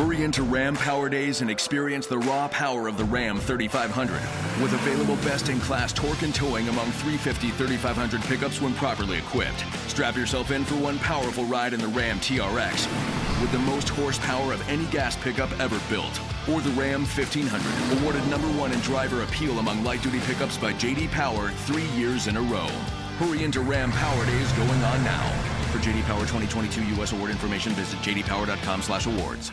Hurry into Ram Power Days and experience the raw power of the Ram 3500. With available best in class torque and towing among 350 3500 pickups when properly equipped. Strap yourself in for one powerful ride in the Ram TRX with the most horsepower of any gas pickup ever built. Or the Ram 1500, awarded number one in driver appeal among light duty pickups by JD Power three years in a row. Hurry into Ram Power Days going on now. For JD Power 2022 U.S. award information, visit jdpower.com/awards.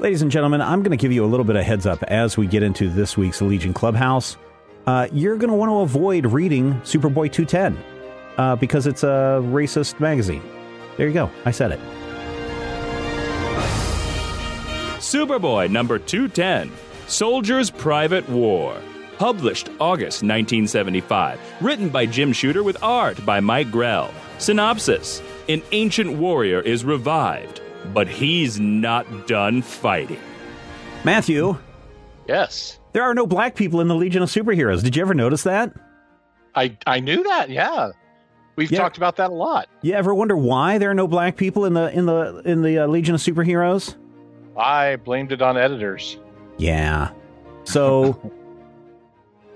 Ladies and gentlemen, I'm going to give you a little bit of heads up as we get into this week's Legion Clubhouse. Uh, you're going to want to avoid reading Superboy 210 uh, because it's a racist magazine. There you go. I said it. Superboy number 210 Soljer's Private War. Published August 1975. Written by Jim Shooter with art by Mike Grell. Synopsis An ancient warrior is revived, but he's not done fighting. Matthew, Yes. there are no black people in the Legion of Superheroes. Did you ever notice that? I I knew that. Yeah. We've Yeah. talked about that a lot. You ever wonder why there are no black people in the in the in the uh, Legion of Superheroes? I blamed it on editors. Yeah. So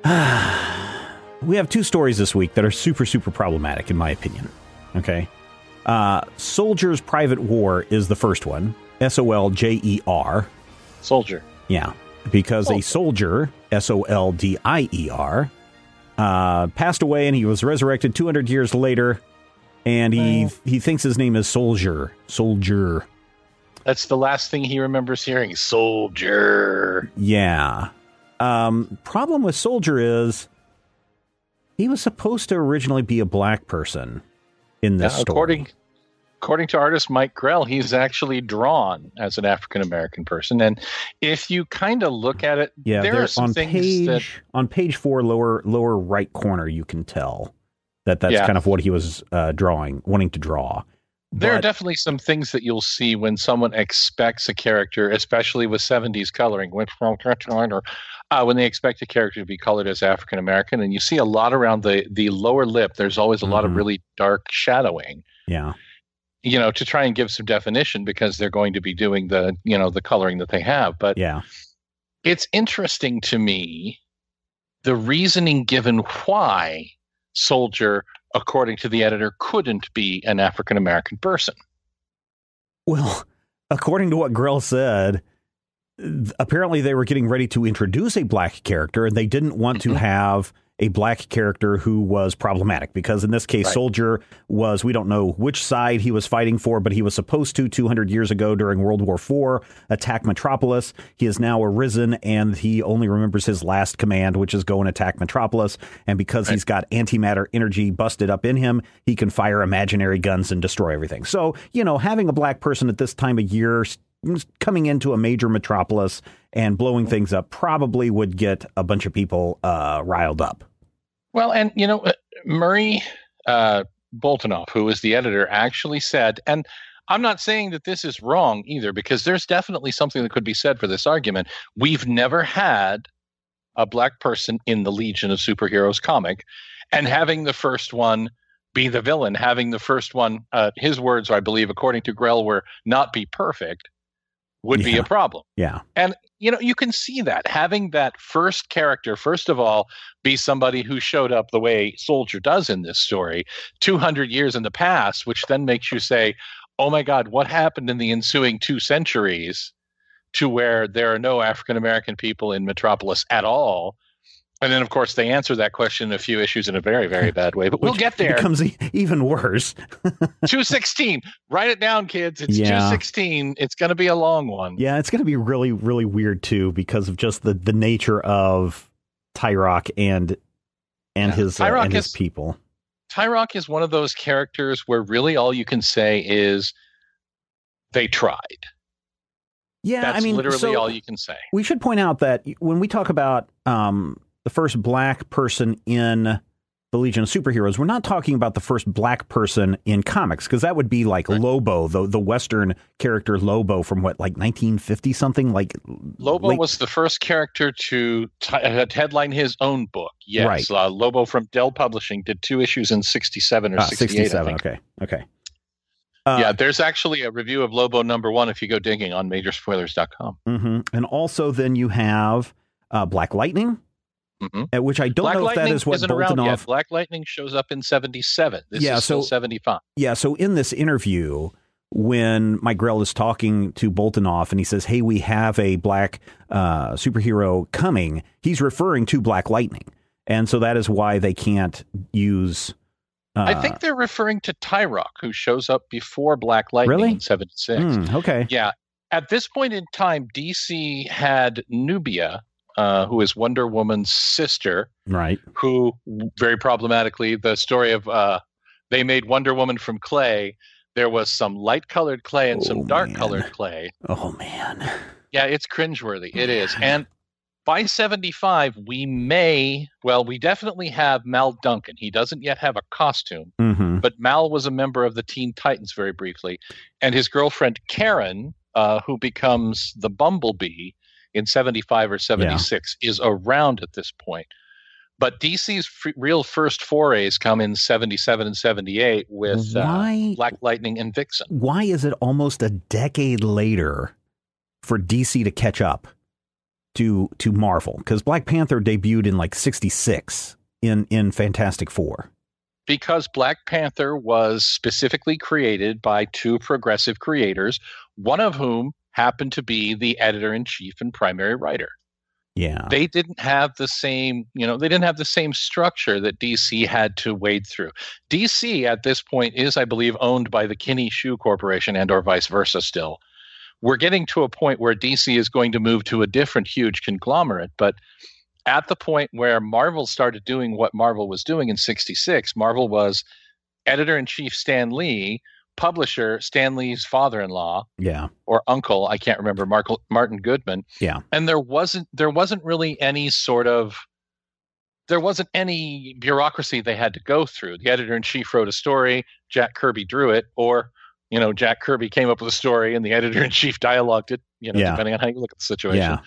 we have two stories this week that are super super problematic in my opinion. Okay. Uh Soljer's Private War is the first one. S O L J E R. Soljer. Yeah, because a Oh. soldier, S O L D I E R, uh, passed away and he was resurrected 200 years later, and he he thinks his name is Soldier. Soldier. That's the last thing he remembers hearing. Soldier. Yeah. Um, problem with Soljer is he was supposed to originally be a black person in this story. according according to artist Mike Grell, he's actually drawn as an African American person. And if you kind of look at it, yeah, there there- are some on things page that on page four, lower lower right corner, you can tell that that's Yeah. kind of what he was uh, drawing, wanting to draw. There are definitely some things that you'll see when someone expects a character, especially with 70s coloring, or uh, when they expect a character to be colored as African American, and you see a lot around the the lower lip. There's always a lot of Mhm. really dark shadowing, yeah. You know, to try and give some definition because they're going to be doing the you know the coloring that they have. But Yeah. it's interesting to me the reasoning given why Soljer, according to the editor, couldn't be an African American person. Well, according to what Grell said, apparently they were getting ready to introduce a black character and they didn't want to Mhm. have a black character who was problematic because in this case Right. soldier was we don't know which side he was fighting for but he was supposed to 200 years ago during world war iv attack metropolis. He has now arisen and he only remembers his last command which is go and attack metropolis. And because Right. he's got antimatter energy busted up in him he can fire imaginary guns and destroy everything. So you know having a black person at this time of year coming into a major metropolis and blowing things up probably would get a bunch of people uh, riled up Well, and you know, uh, Murray uh, Boltinoff, who is the editor, actually said, and I'm not saying that this is wrong either, because there's definitely something that could be said for this argument. We've never had a black person in the Legion of Superheroes comic, and having the first one be the villain, having the first one, uh, his words, I believe, according to Grell, were not be perfect, would be a problem. Yeah. And you know, you can see that having that first character, first of all, be somebody who showed up the way Soljer does in this story, 200 years in the past, which then makes you say, "Oh my God, what happened in the ensuing two centuries to where there are no African American people in Metropolis at all?" And then, of course, they answer that question in a few issues in a very, very bad way. But we'll get there. It becomes even worse. 216. Write it down, kids. It's Yeah. 216. It's going to be a long one. Yeah, it's going to be really, really weird too because of just the the nature of Tyroc and and Yeah. his uh, and his people. Tyroc is one of those characters where really all you can say is they tried. Yeah, That's I mean, literally so all you can say. we should point out that when we talk about um, the first black person in the Legion of Superheroes, we're not talking about the first black person in comics because that would be like Right. Lobo, the the Western character Lobo from what like 1950 something. Like Lobo late- was the first character to t- headline his own book. Yes, Right. uh, Lobo from Dell Publishing did two issues in '67 or ah, '68. 67. Okay, okay. Uh, yeah, there's actually a review of Lobo number one if you go digging on majorspoilers.com. hmm And also, then you have uh, Black Lightning, hmm uh, which I don't Black know Lightning if that is what around Black Lightning shows up in '77. This Yeah, is still so- '75. Yeah, so in this interview, when Mike Grell is talking to Boltinoff and he says, "Hey, we have a black uh, superhero coming," he's referring to Black Lightning, and so that is why they can't use. Uh, I think they're referring to Tyroc, who shows up before Black Lightning Really? in '76. hmm, okay. Yeah. At this point in time, DC had Nubia, uh, who is Wonder Woman's sister, Right. who very problematically, the story of uh, they made Wonder Woman from clay. There was some light colored clay and Oh, some dark colored clay. Oh man. Yeah, it's cringeworthy. It is. And by 75, we may, well, we definitely have Mal Duncan. He doesn't yet have a costume hmm but Mal was a member of the Teen Titans very briefly, and his girlfriend Karen, uh, who becomes the Bumblebee in '75 or '76, is around at this point. But DC's f- real first forays come in '77 and '78 with uh, Why? Black Lightning and Vixen. Why is it almost a decade later for DC to catch up to to Marvel? Because Black Panther debuted in like '66 in in Fantastic Four. because Black Panther was specifically created by two progressive creators, one of whom happened to be the editor in chief and primary writer. Yeah. they didn't have the same you know they didn't have the same structure that dc had to wade through dc at this point is i believe owned by the kinney shoe corporation and or vice versa still we're getting to a point where dc is going to move to a different huge conglomerate but at the point where marvel started doing what marvel was doing in 66 marvel was editor-in-chief stan lee publisher stan lee's father-in-law yeah. or uncle i can't remember Mark- martin goodman Yeah. and there wasn't there wasn't really any sort of there wasn't any bureaucracy they had to go through the editor in chief wrote a story jack kirby drew it or you know jack kirby came up with a story and the editor in chief dialogued it you know Yeah. depending on how you look at the situation Yeah.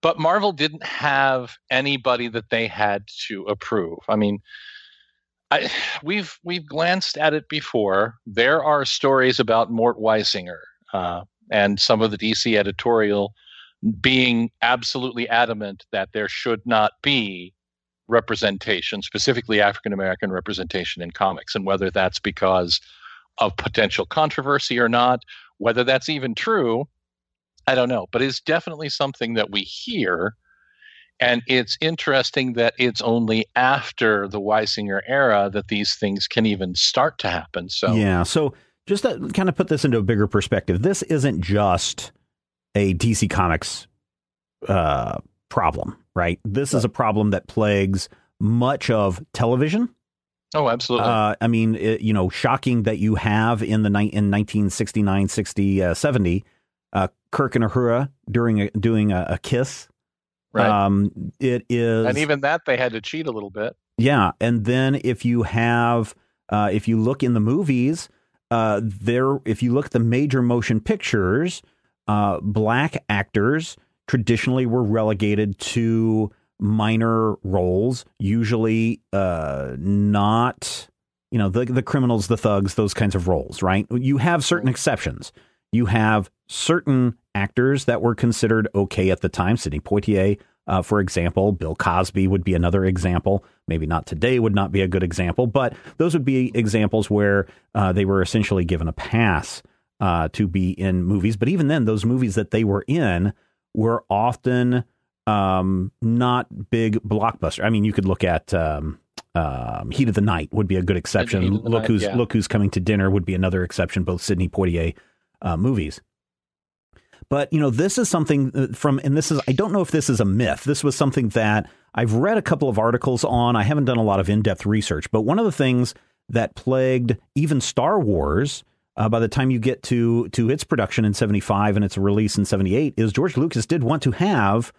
but marvel didn't have anybody that they had to approve i mean I, we've we've glanced at it before. There are stories about Mort Weisinger uh, and some of the DC editorial being absolutely adamant that there should not be representation, specifically African American representation in comics, and whether that's because of potential controversy or not, whether that's even true, I don't know. But it's definitely something that we hear. And it's interesting that it's only after the Weisinger era that these things can even start to happen. So, Yeah. So just to kind of put this into a bigger perspective, this isn't just a DC Comics uh, problem, right? This is a problem that plagues much of television. oh, absolutely. Uh, I mean, it, you know, shocking that you have in the ni- in 1969, 60, uh, 70, uh, Kirk and Uhura during a, doing a, a kiss. Right. Um, it is, and even that, they had to cheat a little bit. yeah, and then if you have, uh, if you look in the movies, uh, there, if you look at the major motion pictures, uh, black actors traditionally were relegated to minor roles, usually uh, not, you know, the the criminals, the thugs, those kinds of roles. Right? You have certain exceptions. You have certain actors that were considered okay at the time. Sidney Poitier, uh, for example, Bill Cosby would be another example. Maybe not today would not be a good example, but those would be examples where uh, they were essentially given a pass uh, to be in movies. But even then, those movies that they were in were often um, not big blockbuster. I mean, you could look at um, um, Heat of the Night would be a good exception. Look Night, who's yeah. Look who's coming to dinner would be another exception. Both Sidney Poitier uh, movies. But you know, this is something uh, from, and this is I don't know if this is a myth. This was something that I've read a couple of articles on. I haven't done a lot of in depth research, but one of the things that plagued even Star Wars. Uh, by the time you get to to its production in 75 and its release in 78 is George Lucas did want to have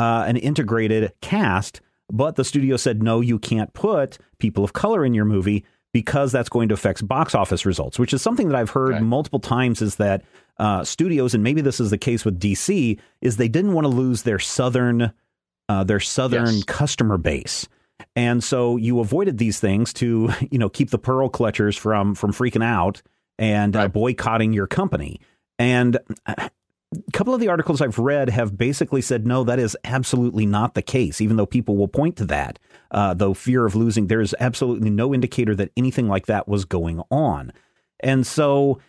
uh, an integrated cast, but the studio said, no, you can't put people of color in your movie because that's going to affect box office results, which is something that I've heard Right. multiple times is that uh, studios, and maybe this is the case with DC, is they didn't want to lose their southern uh, their southern Yes. customer base. And so you avoided these things to, you know, keep the pearl clutchers from from freaking out and uh, boycotting your company. And a couple of the articles I've read have basically said, no, that is absolutely not the case, even though people will point to that. Uh, though fear of losing, there is absolutely no indicator that anything like that was going on. And so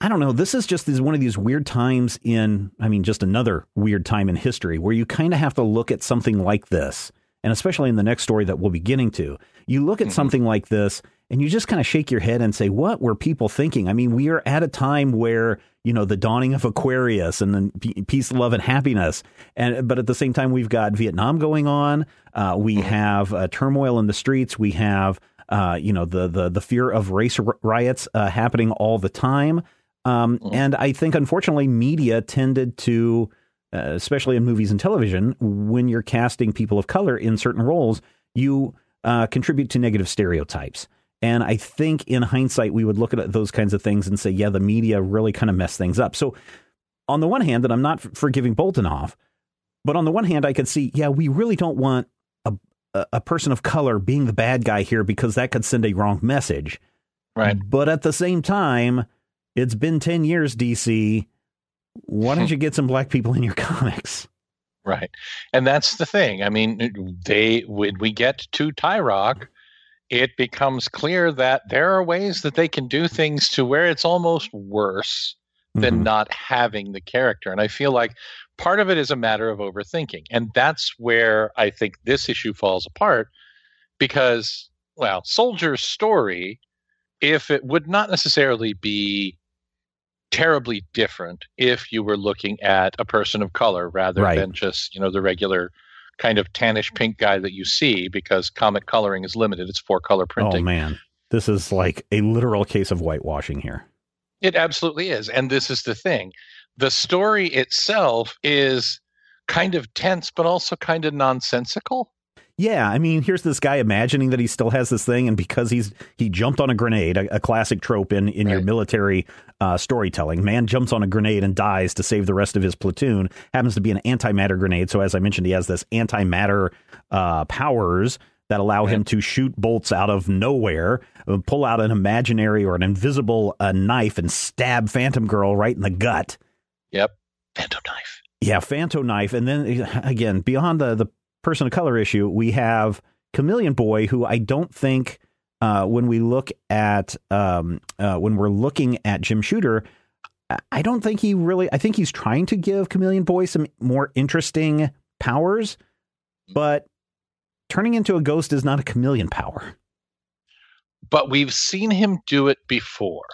I don't know. This is just is one of these weird times in, I mean, just another weird time in history where you kind of have to look at something like this. And especially in the next story that we'll be getting to, you look at something like this and you just kind of shake your head and say, what were people thinking? I mean, we are at a time where, you know, the dawning of Aquarius and then pe- peace, love, and happiness. And, but at the same time, we've got Vietnam going on. Uh, we have uh, turmoil in the streets. We have, uh, you know, the, the, the fear of race riots uh, happening all the time. Um, And I think, unfortunately, media tended to, uh, especially in movies and television, when you're casting people of color in certain roles, you uh, contribute to negative stereotypes. And I think in hindsight, we would look at those kinds of things and say, yeah, the media really kind of messed things up. So, on the one hand, that I'm not forgiving Boltinoff, but on the one hand, I could see, yeah, we really don't want a, a a person of color being the bad guy here because that could send a wrong message. Right. But at the same time, it's been 10 years, DC. Why don't you get some black people in your comics? Right. And that's the thing. I mean, they when we get to Tyroc, it becomes clear that there are ways that they can do things to where it's almost worse than Mhm. not having the character. And I feel like part of it is a matter of overthinking. And that's where I think this issue falls apart because, well, Soljer's story, if it would not necessarily be terribly different if you were looking at a person of color rather Right. than just, you know, the regular kind of tannish pink guy that you see because comic coloring is limited. It's four color oh, printing. Oh, man. This is like a literal case of whitewashing here. It absolutely is. And this is the thing. The story itself is kind of tense, but also kind of nonsensical. Yeah, I mean, here's this guy imagining that he still has this thing, and because he's he jumped on a grenade, a, a classic trope in in your military uh, storytelling. Man jumps on a grenade and dies to save the rest of his platoon. Happens to be an antimatter grenade, so as I mentioned, he has this antimatter uh, powers that allow him to shoot bolts out of nowhere, uh, pull out an imaginary or an invisible uh, knife, and stab Phantom Girl right in the gut. Yep. Phantom knife. Yeah, Phantom Knife. And then again, beyond the, the person of color issue, we have Chameleon Boy, who I don't think uh, when we look at um, uh, when we're looking at Jim Shooter, I- I don't think he really. I think he's trying to give Chameleon Boy some more interesting powers, but turning into a ghost is not a chameleon power. But we've seen him do it before.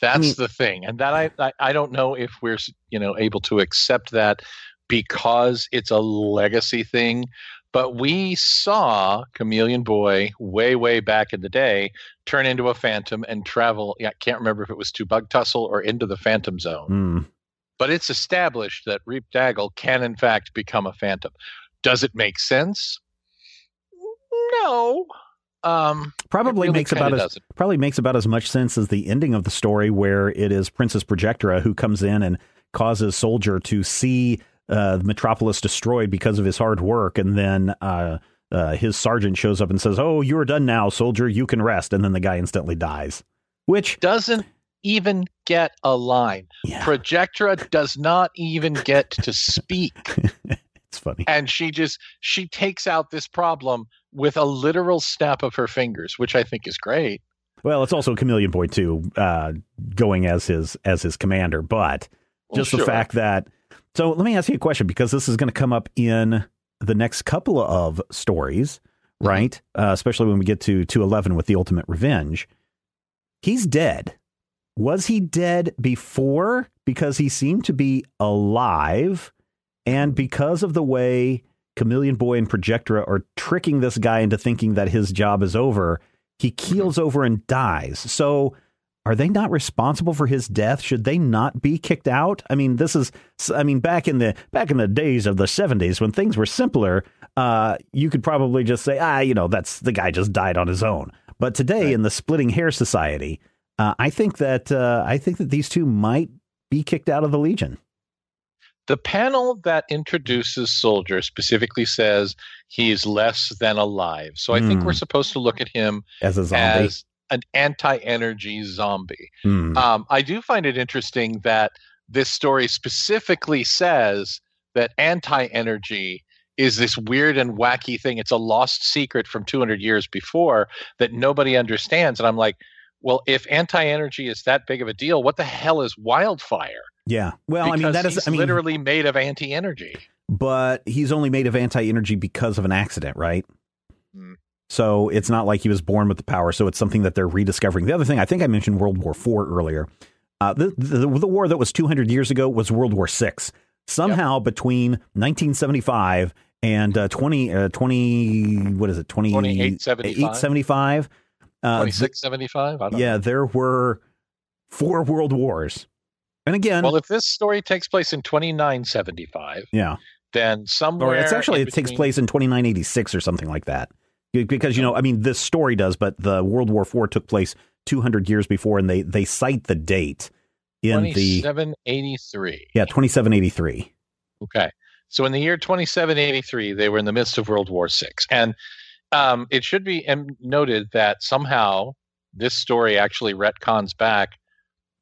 That's mean- the thing. And that I, I I don't know if we're you know able to accept that because it's a legacy thing. But we saw Chameleon Boy way, way back in the day turn into a phantom and travel. Yeah, I can't remember if it was to Bug Tussle or into the Phantom Zone. Hmm. But it's established that Reep Daggle can, in fact, become a phantom. Does it make sense? No. Um, probably really makes about as doesn't. probably makes about as much sense as the ending of the story, where it is Princess Projectra who comes in and causes Soljer to see uh, the Metropolis destroyed because of his hard work, and then uh, uh, his sergeant shows up and says, "Oh, you're done now, Soldier. You can rest." And then the guy instantly dies. Which, doesn't even get a line. yeah, Projectra does not even get to speak. it's funny. and she just she takes out this problem with a literal snap of her fingers, which I think is great. Well, it's also Chameleon Boy too, uh, going as his as his commander, but Well, just the fact that. So let me ask you a question because this is going to come up in the next couple of stories, Mm-hmm. right? Uh, especially when we get to 211 with the Ultimate Revenge. He's dead. Was he dead before because he seemed to be alive and because of the way Chameleon Boy and Projectra are tricking this guy into thinking that his job is over, he keels over and dies. So are they not responsible for his death? Should they not be kicked out? I mean, this is I mean back in the back in the days of the 70s when things were simpler, uh, you could probably just say, "Ah, you know, that's the guy just died on his own." But today in the splitting hair society, uh, I think that uh, I think that these two might be kicked out of the Legion. The panel that introduces Soljer specifically says he's less than alive. So I think Hmm. we're supposed to look at him as a zombie. as an anti-energy zombie. Hmm. Um, I do find it interesting that this story specifically says that anti-energy is this weird and wacky thing. It's a lost secret from 200 years before that nobody understands. And I'm like, well, if anti-energy is that big of a deal, what the hell is wildfire? yeah. Well, I mean that is I mean literally made of anti-energy. but he's only made of anti-energy because of an accident, right? So it's not like he was born with the power. So it's something that they're rediscovering. The other thing, I think I mentioned World War IV earlier. Uh, the, the the war that was 200 years ago was World War VI. Somehow between 1975 and uh, 20, uh, 20, what is it, 20, 2875? 875, uh, 2675? Yeah, know. there were four world wars. And again, Well, if this story takes place in 2975, yeah. then somewhere Or it's actually it takes place in 2986 or something like that. Be- Because you know, I mean, this story does, but the World War IV took place 200 years before, and they they cite the date in the 2783. yeah 2783. Okay. So in the year 2783, they were in the midst of World War VI. And um, it should be noted that somehow this story actually retcons back,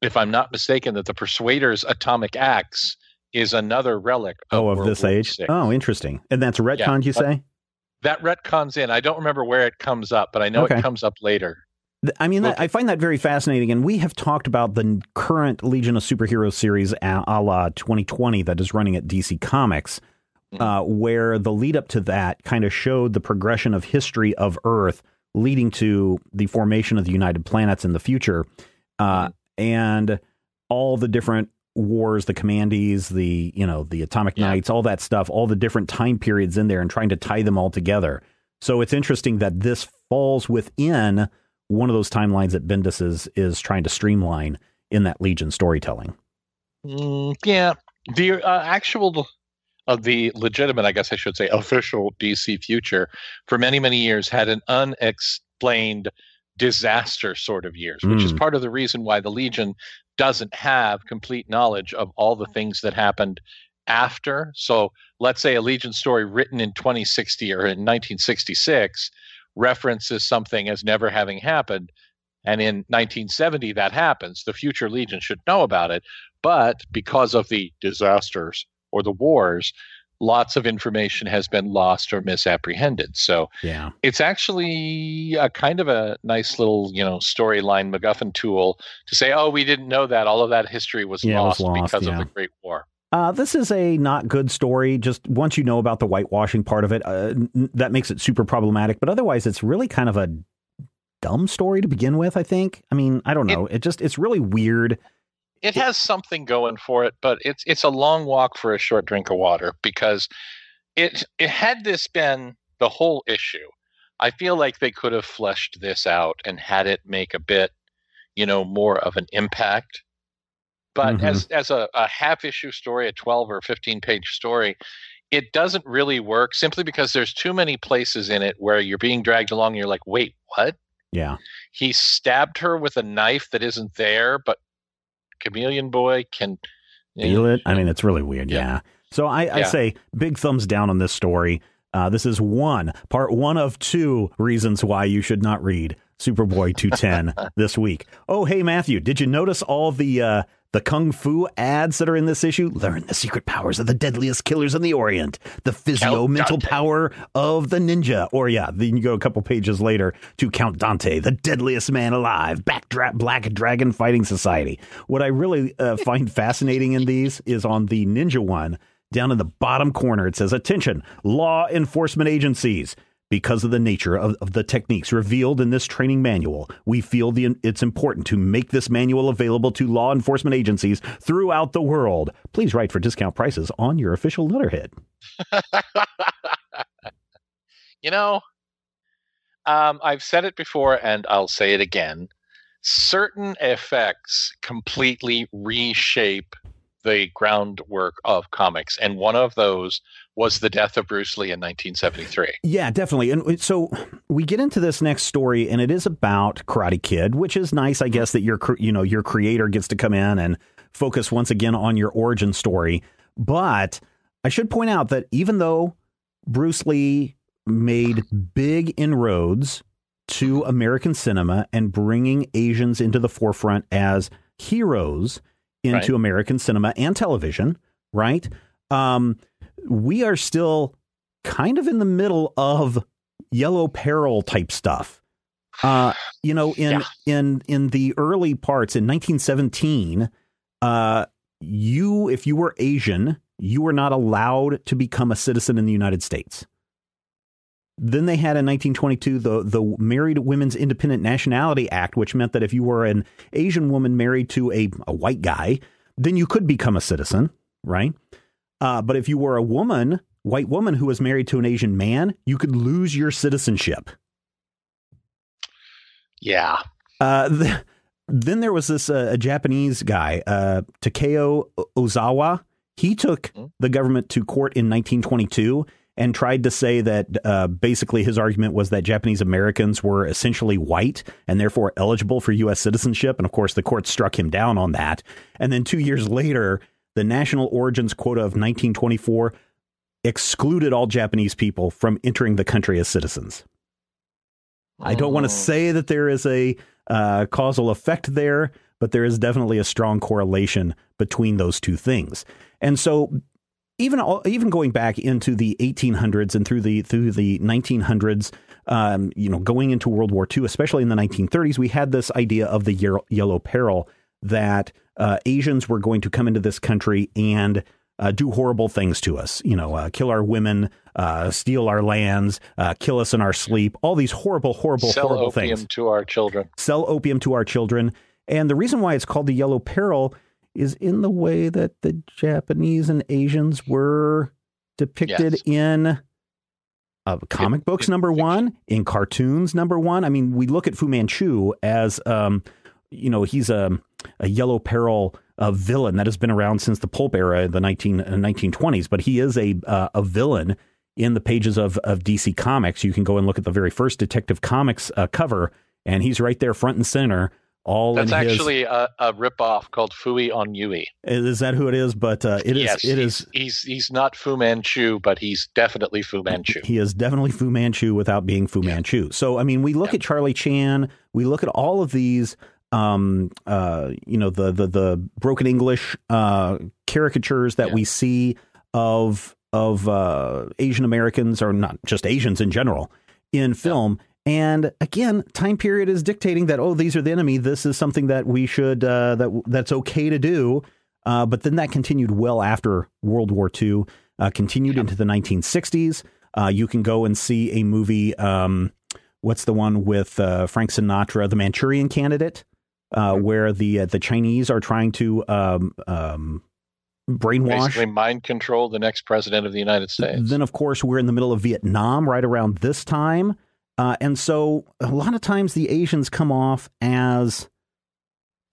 if I'm not mistaken, that the Persuader's atomic axe is another relic of, Oh, of World this War age. VI. Oh, interesting. And that's retconned, you but- say? That retcons in. I don't remember where it comes up, but I know Okay. it comes up later. I mean, that, Okay. I find that very fascinating. And we have talked about the current Legion of Superheroes series a, a la 2020 that is running at DC Comics, Mhm. uh, where the lead up to that kind of showed the progression of history of Earth leading to the formation of the United Planets in the future. Uh, And all the different wars, the commandees, the, you know, the atomic Yeah. knights, all that stuff, all the different time periods in there and trying to tie them all together. So it's interesting that this falls within one of those timelines that Bendis is is trying to streamline in that Legion storytelling. Mm, yeah, the uh, actual of the legitimate, I guess I should say, official DC future for many many years had an unexplained disaster sort of years, which is Mm. part of the reason why the Legion doesn't have complete knowledge of all the things that happened after. So let's say a Legion story written in 2060 or in 1966 references something as never having happened. And in 1970, that happens. The future Legion should know about it. But because of the disasters or the wars, lots of information has been lost or misapprehended. So Yeah. it's actually a kind of a nice little, you know, storyline MacGuffin tool to say, oh, we didn't know that. All of that history was, Yeah, it was lost, lost, because yeah. of the Great War. Uh, this is a not good story. Just once you know about the whitewashing part of it, uh, n- that makes it super problematic. But otherwise, it's really kind of a dumb story to begin with. I think. I mean, I don't know. It, just it's really weird. It has something going for it, but it's it's a long walk for a short drink of water because it it had this been the whole issue. I feel like they could have fleshed this out and had it make a bit, you know, more of an impact. But Mhm. as as a, a half issue story, a twelve or fifteen page story, it doesn't really work simply because there's too many places in it where you're being dragged along and you're like, wait, what? Yeah. He stabbed her with a knife that isn't there, but Chameleon Boy can feel it. I mean, it's really weird. Yeah. yeah. So I, I yeah. say big thumbs down on this story. Uh, this is one part one of two reasons why you should not read Superboy 210 this week. Oh, hey Matthew, did you notice all the uh, the kung fu ads that are in this issue? Learn the secret powers of the deadliest killers in the Orient, the physio mental power of the ninja. Or yeah, then you go a couple pages later to Count Dante, the deadliest man alive, Backdra- Black Dragon Fighting Society. What I really uh, find fascinating in these is on the ninja one down in the bottom corner, it says, Attention, law enforcement agencies. Because of the nature of, of, the techniques revealed in this training manual, we feel the, it's important to make this manual available to law enforcement agencies throughout the world. Please write for discount prices on your official letterhead. you know, um, I've said it before and I'll say it again. Certain effects completely reshape the groundwork of comics, and one of those was the death of Bruce Lee in 1973. Yeah, definitely. And so we get into this next story, and it is about Karate Kid, which is nice, I guess, that your you know your creator gets to come in and focus once again on your origin story. But I should point out that even though Bruce Lee made big inroads to American cinema and bringing Asians into the forefront as heroes into right. American cinema and television, right? Um, we are still kind of in the middle of yellow peril type stuff. Uh, you know, in yeah. in in the early parts in 1917, uh, you if you were Asian, you were not allowed to become a citizen in the United States. Then they had in 1922 the the Married Women's Independent Nationality Act, which meant that if you were an Asian woman married to a, a white guy, then you could become a citizen, right? Uh, but if you were a woman, white woman who was married to an Asian man, you could lose your citizenship. Yeah. Uh, the, then there was this uh, a Japanese guy, uh, Takeo Ozawa. He took mm-hmm. the government to court in 1922 and tried to say that uh, basically his argument was that Japanese Americans were essentially white and therefore eligible for U.S. citizenship. And of course, the court struck him down on that. And then two years later, the national origins quota of 1924 excluded all Japanese people from entering the country as citizens. I don't want to oh. say that there is a uh, causal effect there, but there is definitely a strong correlation between those two things. And so even even going back into the 1800s and through the through the 1900s, um, you know, going into World War II, especially in the 1930s, we had this idea of the yellow peril that uh, Asians were going to come into this country and uh, do horrible things to us. You know, uh, kill our women, uh, steal our lands, uh, kill us in our sleep. All these horrible, horrible, Sell horrible opium things. to our children. Sell opium to our children. And the reason why it's called the yellow peril is in the way that the Japanese and Asians were depicted yes. in uh, comic books, it, number one, in cartoons, number one. I mean, we look at Fu Manchu as, um, you know, he's a, a yellow peril uh, villain that has been around since the pulp era in the 19, uh, 1920s, but he is a, uh, a villain in the pages of, of DC Comics. You can go and look at the very first Detective Comics uh, cover, and he's right there front and center all That's actually his... a, a ripoff called Fooey on Yui. Is that who it is? But uh, it is. Yes, it he's, is. He's he's not Fu Manchu, but he's definitely Fu Manchu. He is definitely Fu Manchu without being Fu. Manchu. So I mean, we look yeah. at Charlie Chan. We look at all of these. Um, uh, you know, the the the broken English uh, caricatures that yeah. we see of of uh, Asian Americans, or not just Asians in general, in film. And again, time period is dictating that oh, these are the enemy. This is something that we should uh, that that's okay to do. Uh, but then that continued well after World War II, uh, continued into the 1960s. Uh, you can go and see a movie. Um, what's the one with uh, Frank Sinatra, The Manchurian Candidate, uh, mm-hmm. where the the Chinese are trying to um, um, brainwash, basically mind control the next president of the United States. Then, of course, we're in the middle of Vietnam right around this time. Uh, and so a lot of times the Asians come off as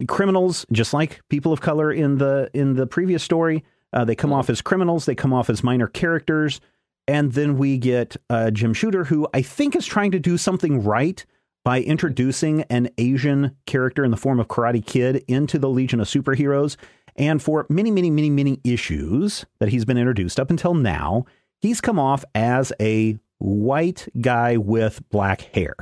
criminals, just like people of color in the in the previous story. Uh, they come off as criminals. They come off as minor characters. And then we get uh, Jim Shooter, who I think is trying to do something right by introducing an Asian character in the form of Karate Kid into the Legion of Superheroes. And for many, many, many, many issues that he's been introduced up until now, he's come off as a white guy with black hair.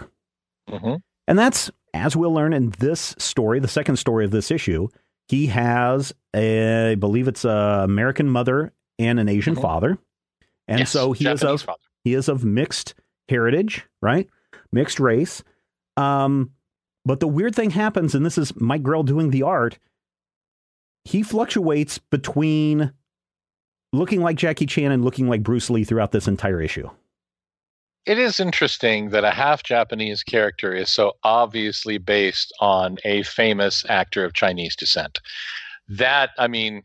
Mm-hmm. And that's, as we'll learn in this story, the second story of this issue, he has, a, I believe it's a American mother and an Asian Mhm. father. And Yes, so he is of father. he is of mixed heritage, right? Mixed race. Um, but the weird thing happens, and this is Mike Grell doing the art. He fluctuates between looking like Jackie Chan and looking like Bruce Lee throughout this entire issue. It is interesting that a half Japanese character is so obviously based on a famous actor of Chinese descent. That, I mean,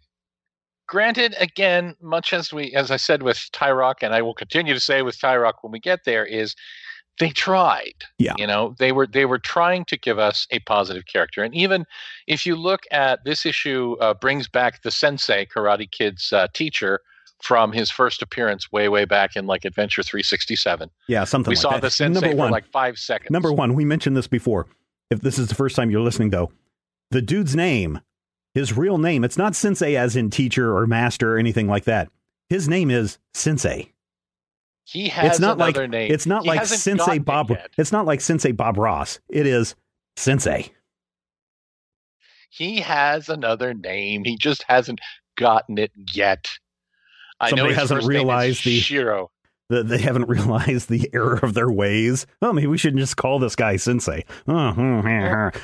granted, again, much as we, as I said with Tyroc, and I will continue to say with Tyroc when we get there, is they tried. Yeah. You know, they were they were trying to give us a positive character, and even if you look at this issue, uh, brings back the Sensei Karate Kid's uh, teacher from his first appearance way way back in like Adventure 367 Yeah, something we like saw that. the sensei Number for like five seconds. number one, we mentioned this before. If this is the first time you're listening, though, the dude's name, his real name, it's not Sensei as in teacher or master or anything like that. His name is Sensei. He has it's not like another name. it's not He like Sensei it Bob. It's not like Sensei Bob Ross. It is Sensei. He has another name. He just hasn't gotten it yet. I Somebody know hasn't first name is realized the- Shiro. The, they haven't realized the error of their ways. Oh, maybe we shouldn't just call this guy Sensei. Hmm.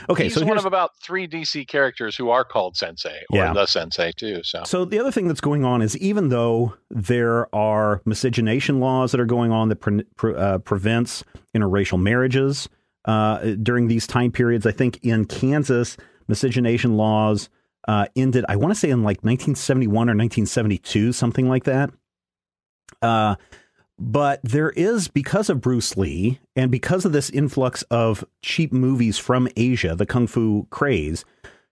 okay, He's so one of about three DC characters who are called Sensei or Yeah. the Sensei too. So So the other thing that's going on is even though there are miscegenation laws that are going on that pre- pre- uh, prevents interracial marriages uh, during these time periods, I think in Kansas miscegenation laws uh, ended. I want to say in like 1971 or 1972, something like that. Uh, but there is because of Bruce Lee and because of this influx of cheap movies from Asia, the kung fu craze,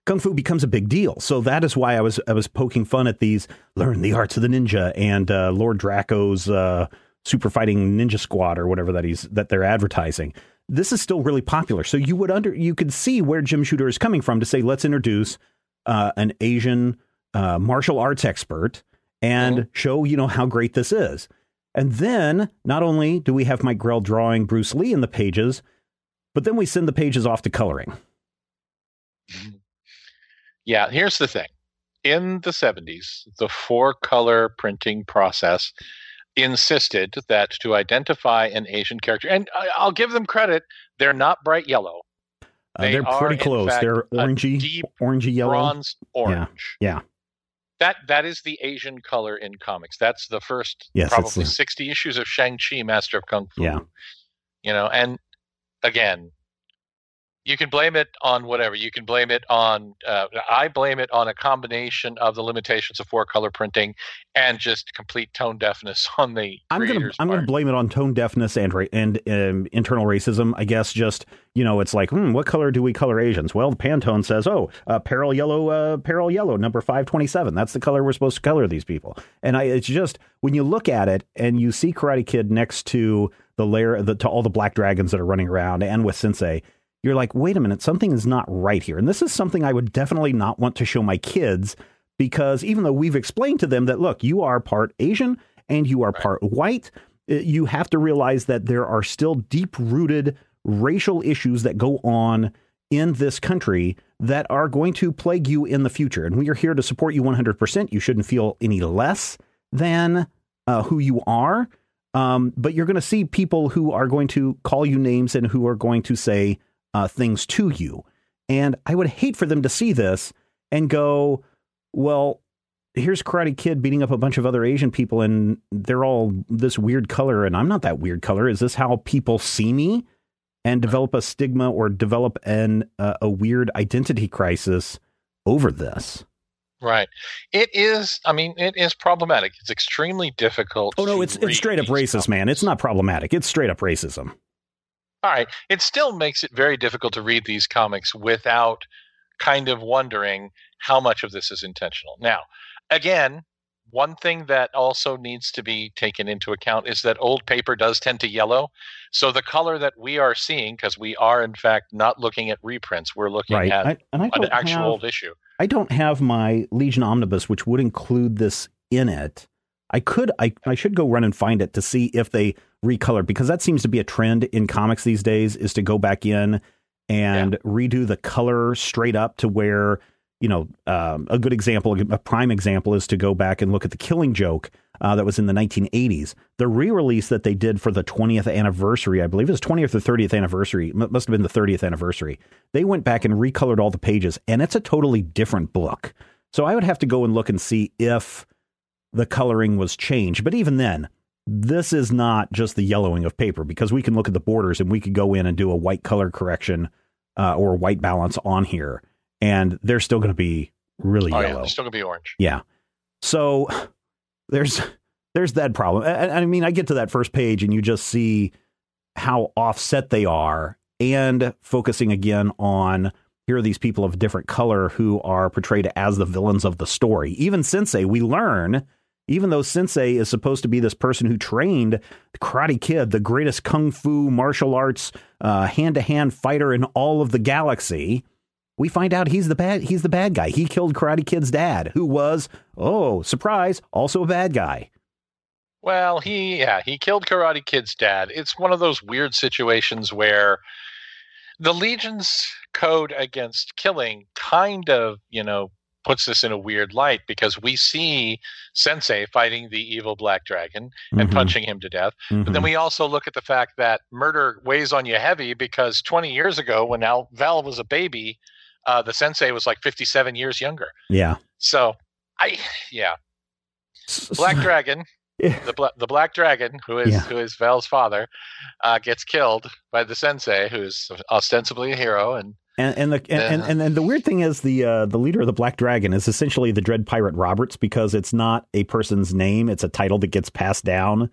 kung fu becomes a big deal. So that is why I was I was poking fun at these learn the arts of the ninja and uh, Lord Draco's uh, super fighting ninja squad or whatever that he's that they're advertising. This is still really popular. So you would under you could see where Jim Shooter is coming from to say let's introduce uh, an Asian uh, martial arts expert and show you know how great this is. And then not only do we have Mike Grell drawing Bruce Lee in the pages, but then we send the pages off to coloring. yeah, here's the thing. In the 70s, the four color printing process insisted that to identify an Asian character, and I'll give them credit, they're not bright yellow. Uh, They they're pretty in close. fact, they're orangey, deep orangey yellow. Bronze orange. yeah. That that is the Asian color in comics. That's the first Yes, probably the- 60 issues of Shang-Chi Master of Kung Fu. Yeah. You know, and again, you can blame it on whatever. You can blame it on uh, I blame it on a combination of the limitations of four color printing and just complete tone deafness on the I'm gonna I'm gonna blame it on tone deafness and and um, internal racism. I guess just you know it's like hmm, what color do we color Asians? Well, the Pantone says oh uh, peril yellow uh, peril yellow number five twenty seven. That's the color we're supposed to color these people. And I it's just when you look at it and you see Karate Kid next to the layer the, to all the black dragons that are running around and with Sensei. You're like, wait a minute, something is not right here. And this is something I would definitely not want to show my kids because even though we've explained to them that, look, you are part Asian and you are part white, uh, you have to realize that there are still deep rooted racial issues that go on in this country that are going to plague you in the future. And we are here to support you 100%. You shouldn't feel any less than uh, who you are. Um, but you're going to see people who are going to call you names and who are going to say uh, things to you. And I would hate for them to see this and go, well, here's Karate Kid beating up a bunch of other Asian people and they're all this weird color and I'm not that weird color. Is this how people see me? And develop a stigma or develop an uh, a weird identity crisis over this. Right. It is. I mean, it is problematic. It's extremely difficult. Oh no, it's it's straight up racist, man. It's not problematic. It's straight up racism. All right. It still makes it very difficult to read these comics without kind of wondering how much of this is intentional. Now, again, one thing that also needs to be taken into account is that old paper does tend to yellow. So the color that we are seeing, because we are in fact not looking at reprints, we're looking right. at I, and I an actual have, old issue. I don't have my Legion Omnibus, which would include this in it. I could, I, I should go run and find it to see if they recolored because that seems to be a trend in comics these days is to go back in and redo the color straight up to where you know um, a good example, a prime example is to go back and look at the Killing Joke uh, that was in the 1980s. The re-release that they did for the 20th anniversary, I believe it was 20th or 30th anniversary, m- must have been the 30th anniversary. They went back and recolored all the pages, and it's a totally different book. So I would have to go and look and see if the coloring was changed. But even then, this is not just the yellowing of paper because we can look at the borders and we could go in and do a white color correction uh, or white balance on here, and they're still going to be really Oh yeah, yellow. they're still gonna be orange. Yeah. So there's there's that problem. I, I mean, I get to that first page and you just see how offset they are, and focusing again on here are these people of different color who are portrayed as the villains of the story. Even Sensei, we learn. Even though Sensei is supposed to be this person who trained the Karate Kid, the greatest kung fu martial arts hand to hand fighter in all of the galaxy, we find out he's the bad he's the bad guy. He killed Karate Kid's dad, who was, oh, surprise, also a bad guy. Well, he yeah, he killed Karate Kid's dad. It's one of those weird situations where the Legion's code against killing kind of, you know, puts this in a weird light because we see Sensei fighting the evil black dragon and Mhm. punching him to death. But then Mhm. we also look at the fact that murder weighs on you heavy because 20 years ago, when Al- Val was a baby, uh, the Sensei was like 57 years younger. yeah. So, I yeah, Black Dragon, Yeah. the bla- the Black Dragon, who is Yeah. who is Val's father, uh, gets killed by the Sensei, who's ostensibly a hero, and And and the and, and, and the weird thing is the uh, the leader of the Black Dragon is essentially the Dread Pirate Roberts because it's not a person's name; it's a title that gets passed down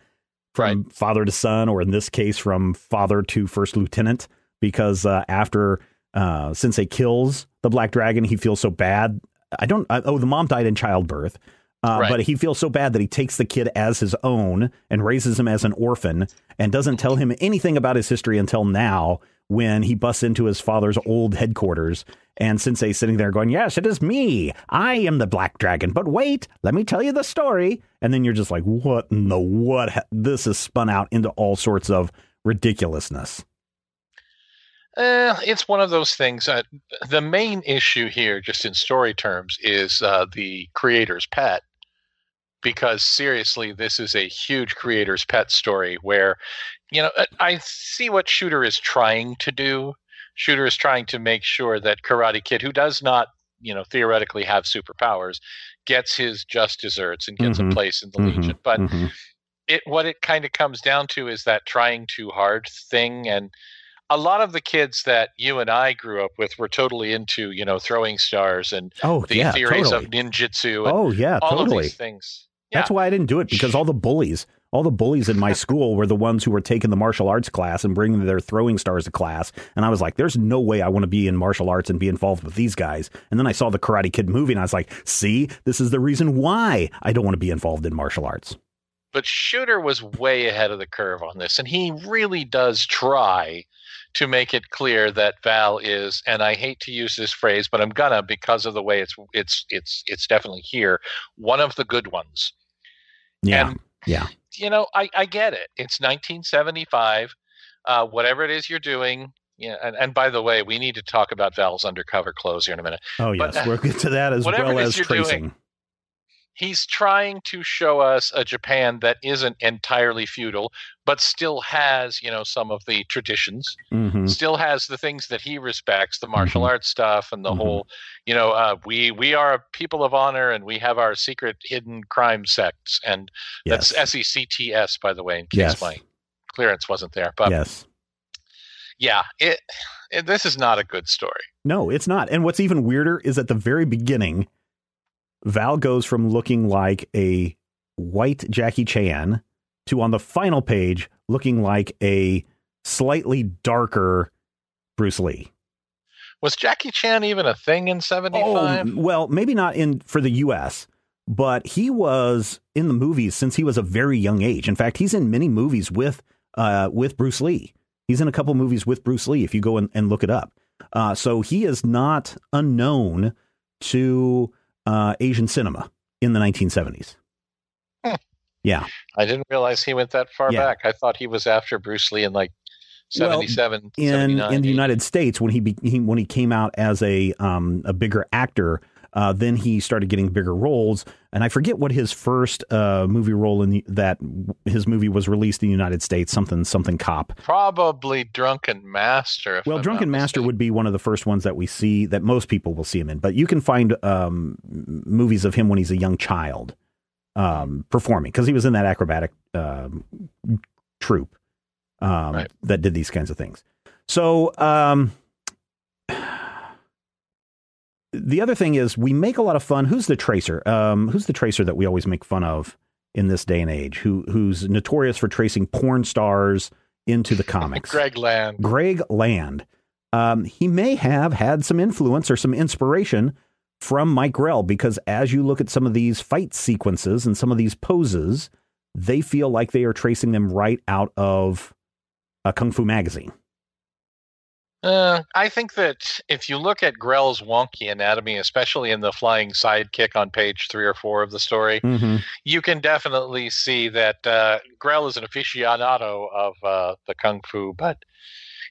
from father to son, or in this case, from father to first lieutenant. Because uh, after uh, Sensei kills the Black Dragon, he feels so bad. I don't. I, oh, the mom died in childbirth. Uh, Right. But he feels so bad that he takes the kid as his own and raises him as an orphan and doesn't tell him anything about his history until now when he busts into his father's old headquarters and Sensei sitting there going, Yes, it is me. I am the Black Dragon. But wait, let me tell you the story. And then you're just like, What in the what? This is spun out into all sorts of ridiculousness. Eh, it's one of those things. Uh, the main issue here, just in story terms, is uh, the creator's pet. Because seriously, this is a huge creator's pet story where, you know, I- see what Shooter is trying to do. Shooter is trying to make sure that Karate Kid, who does not, you know, theoretically have superpowers, gets his just desserts and gets Mhm. a place in the Mhm. Legion. But Mhm. it what it kind of comes down to is that trying too hard thing and a lot of the kids that you and I grew up with were totally into, you know, throwing stars and Oh, the yeah, theories totally. of ninjutsu and Oh, yeah, all totally. of these things. Yeah. That's why I didn't do it because all the bullies, all the bullies in my school were the ones who were taking the martial arts class and bringing their throwing stars to class. And I was like, there's no way I want to be in martial arts and be involved with these guys. And then I saw the Karate Kid movie and I was like, see, this is the reason why I don't want to be involved in martial arts. But Shooter was way ahead of the curve on this, and he really does try to make it clear that Val is, and I hate to use this phrase, but I'm gonna because of the way it's it's it's it's definitely here, one of the good ones. Yeah. And yeah. You know, I, I get it. It's 1975. Uh, whatever it is you're doing. Yeah, and, and by the way, we need to talk about Val's undercover clothes here in a minute. Oh, yes. uh, we'll get to that as well as tracing. doing, He's trying to show us a Japan that isn't entirely feudal, but still has, you know, some of the traditions, hmm still has the things that he respects, the martial Mhm. arts stuff and the Mhm. whole, you know, uh, we we are a people of honor and we have our secret hidden crime sects, and Yes. that's S E C T S, by the way, in case Yes. my clearance wasn't there. But yes. yeah, it, it this is not a good story. No, it's not. And what's even weirder is at the very beginning, Val goes from looking like a white Jackie Chan to on the final page looking like a slightly darker Bruce Lee. Was Jackie Chan even a thing in '75? Oh, well, maybe not in for the US, but he was in the movies since he was a very young age. In fact, he's in many movies with uh, with Bruce Lee. He's in a couple movies with Bruce Lee. If you go and, and look it up, uh, so he is not unknown to uh, Asian cinema in the 1970s. Yeah, I didn't realize he went that far Yeah. back. I thought he was after Bruce Lee in like Well, 77, in in the United States when he, be, he when he came out as a um, a bigger actor. Uh, then he started getting bigger roles, and I forget what his first uh, movie role in the, that his movie was released in the United States. Something something cop. Probably Drunken Master. Well, I'm Drunken Master mistaken. would be one of the first ones that we see that most people will see him in. But you can find um, movies of him when he's a young child um, performing because he was in that acrobatic um, troupe um, Right. that did these kinds of things. So um, the other thing is we make a lot of fun. Who's the tracer? Um, who's the tracer that we always make fun of in this day and age? Who who's notorious for tracing porn stars into the comics? Greg Land. Greg Land. Um, he may have had some influence or some inspiration from Mike Grell because as you look at some of these fight sequences and some of these poses, they feel like they are tracing them right out of a Kung Fu magazine. Uh, I think that if you look at Grell's wonky anatomy, especially in the flying sidekick on page three or four of the story, Mm-hmm. you can definitely see that uh, Grell is an aficionado of uh, the kung fu, but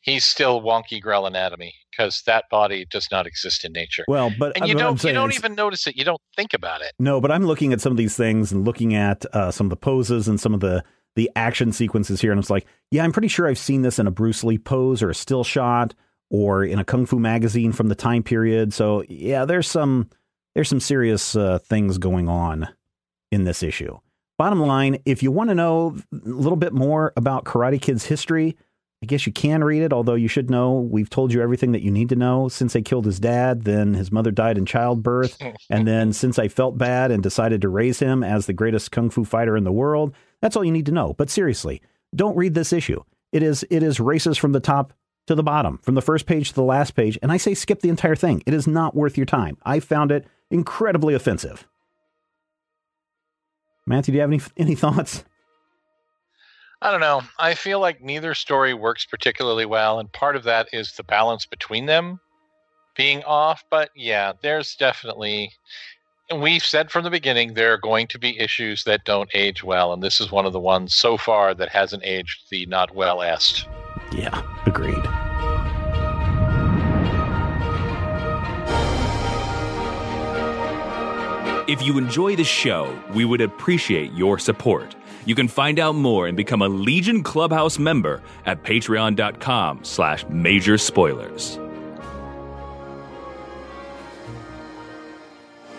he's still wonky Grell anatomy because that body does not exist in nature. Well, but and you I'm don't you saying don't even notice it. You don't think about it. No, but I'm looking at some of these things and looking at uh, some of the poses and some of the the action sequences here, and it's like, yeah, I'm pretty sure I've seen this in a Bruce Lee pose or a still shot or in a kung fu magazine from the time period. So yeah, there's some there's some serious uh, things going on in this issue. Bottom line, if you want to know a little bit more about Karate Kid's history, I guess you can read it, although you should know we've told you everything that you need to know. Since they killed his dad, then his mother died in childbirth. and then since I felt bad and decided to raise him as the greatest kung fu fighter in the world, that's all you need to know. But seriously, don't read this issue. It is it is races from the top to the bottom, from the first page to the last page, and I say skip the entire thing. It is not worth your time. I found it incredibly offensive. Matthew, do you have any any thoughts? I don't know. I feel like neither story works particularly well, and part of that is the balance between them being off. But yeah, there's definitely. We've said from the beginning there are going to be issues that don't age well, and this is one of the ones so far that hasn't aged the not well est. Yeah, agreed. If you enjoy the show, we would appreciate your support. You can find out more and become a Legion Clubhouse member at patreon.com slash major spoilers.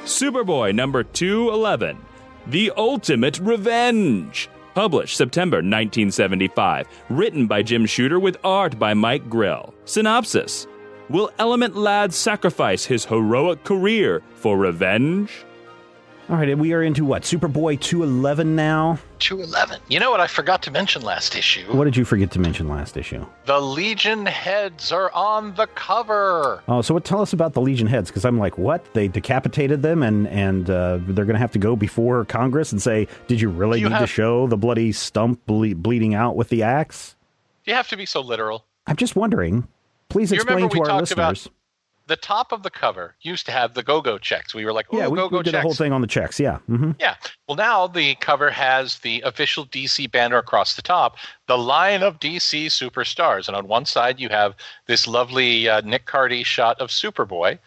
Superboy number 211, The Ultimate Revenge. Published September 1975. Written by Jim Shooter with art by Mike Grell. Synopsis Will Element Lad sacrifice his heroic career for revenge? All right, we are into what? Superboy 211 now. 211. You know what I forgot to mention last issue? What did you forget to mention last issue? The Legion heads are on the cover. Oh, so what? Tell us about the Legion heads, because I'm like, what? They decapitated them, and and uh, they're going to have to go before Congress and say, did you really You need to show the bloody stump ble- bleeding out with the axe? Do you have to be so literal? I'm just wondering. Please explain to our talked about- listeners. The top of the cover used to have the go-go checks. We were like, "Oh, yeah, we, go-go we did checks." a whole thing on the checks. Yeah. hmm Yeah. Well, now the cover has the official DC banner across the top, the line of DC superstars. And on one side, you have this lovely uh, Nick Cardy shot of Superboy.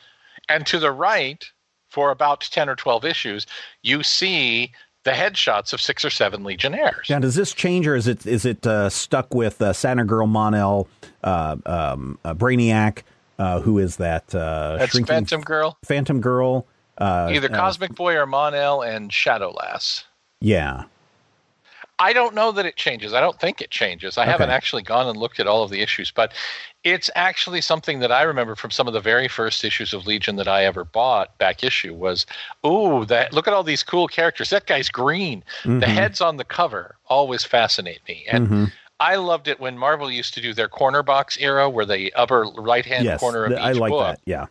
And to the right, for about 10 or 12 issues, you see the headshots of six or seven Legionnaires. Now, does this change, or is it is it uh, stuck with uh, Saturn Girl Mon-El, uh, um, uh, Brainiac? Uh, who is that? Uh, That's shrinking Phantom Girl, Phantom Girl. Uh, either uh, Cosmic Boy or Mon-El and Shadowlass. yeah. I don't know that it changes. I don't think it changes. I haven't actually gone and looked at all of the issues, but it's actually something that I remember from some of the very first issues of Legion that I ever bought back issue was, "Ooh, that look at all these cool characters. That guy's green. Mm-hmm. The heads on the cover always fascinate me." And I loved it when Marvel used to do their corner box era where the upper right-hand Yes. corner of th- each I like book that. Yeah.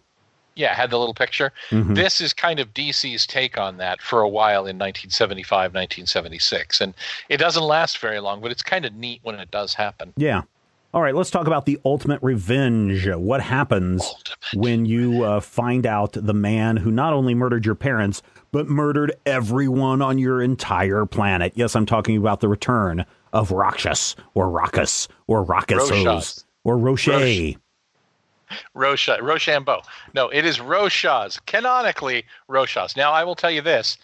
Yeah, had the little picture. Mhm. This is kind of DC's take on that for a while in 1975, 1976. And it doesn't last very long, but it's kind of neat when it does happen. Yeah. All right, let's talk about the ultimate revenge. What happens when you uh, find out the man who not only murdered your parents, but murdered everyone on your entire planet? Yes, I'm talking about the return of Rakshas or Rakus or Rakusos or Roche. Rosha, Rochambeau. No, it is Roshas. Canonically, Roshas. Now, I will tell you this.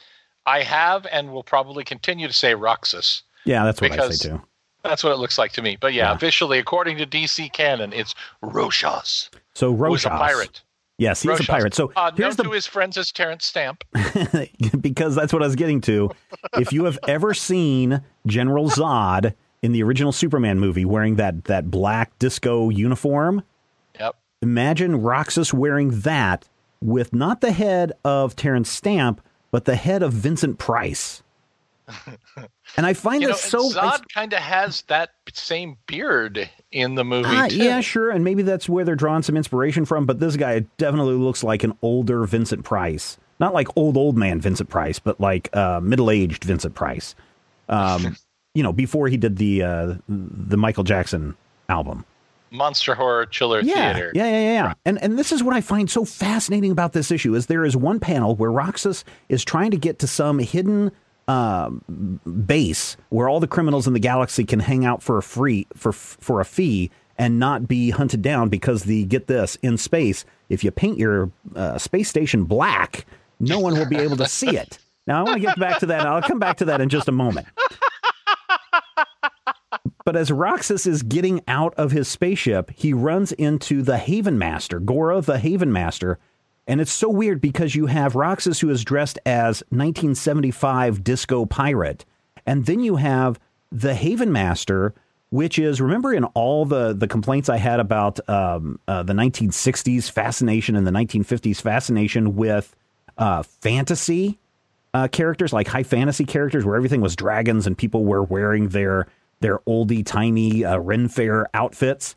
I have and will probably continue to say Roxas. Yeah, that's what I say too. That's what it looks like to me. But yeah, Yeah. officially, according to DC canon, it's Roshas. So Who's Roshas. a pirate. Yes, he's Roshas. a pirate. So uh, known here's the to his friends as Terence Stamp. because that's what I was getting to. If you have ever seen General Zod in the original Superman movie wearing that that black disco uniform, Yep. imagine Roxas wearing that with not the head of Terence Stamp, but the head of Vincent Price. And I find You know, this so Zod kind of has that same beard in the movie. Too. yeah, sure, and maybe that's where they're drawing some inspiration from. But this guy definitely looks like an older Vincent Price, not like old old man Vincent Price, but like uh, middle aged Vincent Price. Um, you know, before he did the uh, the Michael Jackson album. Monster Horror Chiller Yeah, Theater. yeah, yeah, yeah. And and this is what I find so fascinating about this issue is there is one panel where Roxas is trying to get to some hidden um, base where all the criminals in the galaxy can hang out for a free for for a fee and not be hunted down because the get this in space if you paint your uh, space station black no one will be able to see it. Now I want to get back to that. I'll come back to that in just a moment. But as Roxas is getting out of his spaceship, he runs into the Haven Master, Gora the Haven Master. And it's so weird because you have Roxas who is dressed as 1975 disco pirate. And then you have the Haven Master, which is, remember in all the, the complaints I had about um, uh, the 1960s fascination and the 1950s fascination with uh, fantasy uh, characters, like high fantasy characters, where everything was dragons and people were wearing their their oldie timey uh, Ren Fair outfits.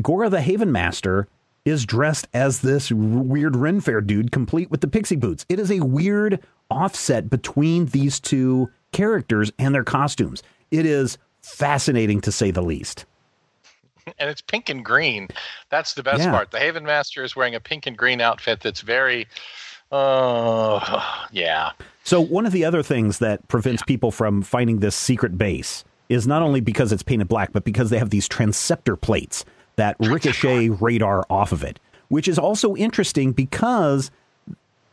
Gora the Haven Master is dressed as this weird Ren Fair dude, complete with the pixie boots. It is a weird offset between these two characters and their costumes. It is fascinating to say the least. and it's pink and green. That's the best Yeah. part. The Haven Master is wearing a pink and green outfit that's very, oh, yeah. So one of the other things that prevents people from finding this secret base is not only because it's painted black, but because they have these transceptor plates that ricochet radar off of it, which is also interesting because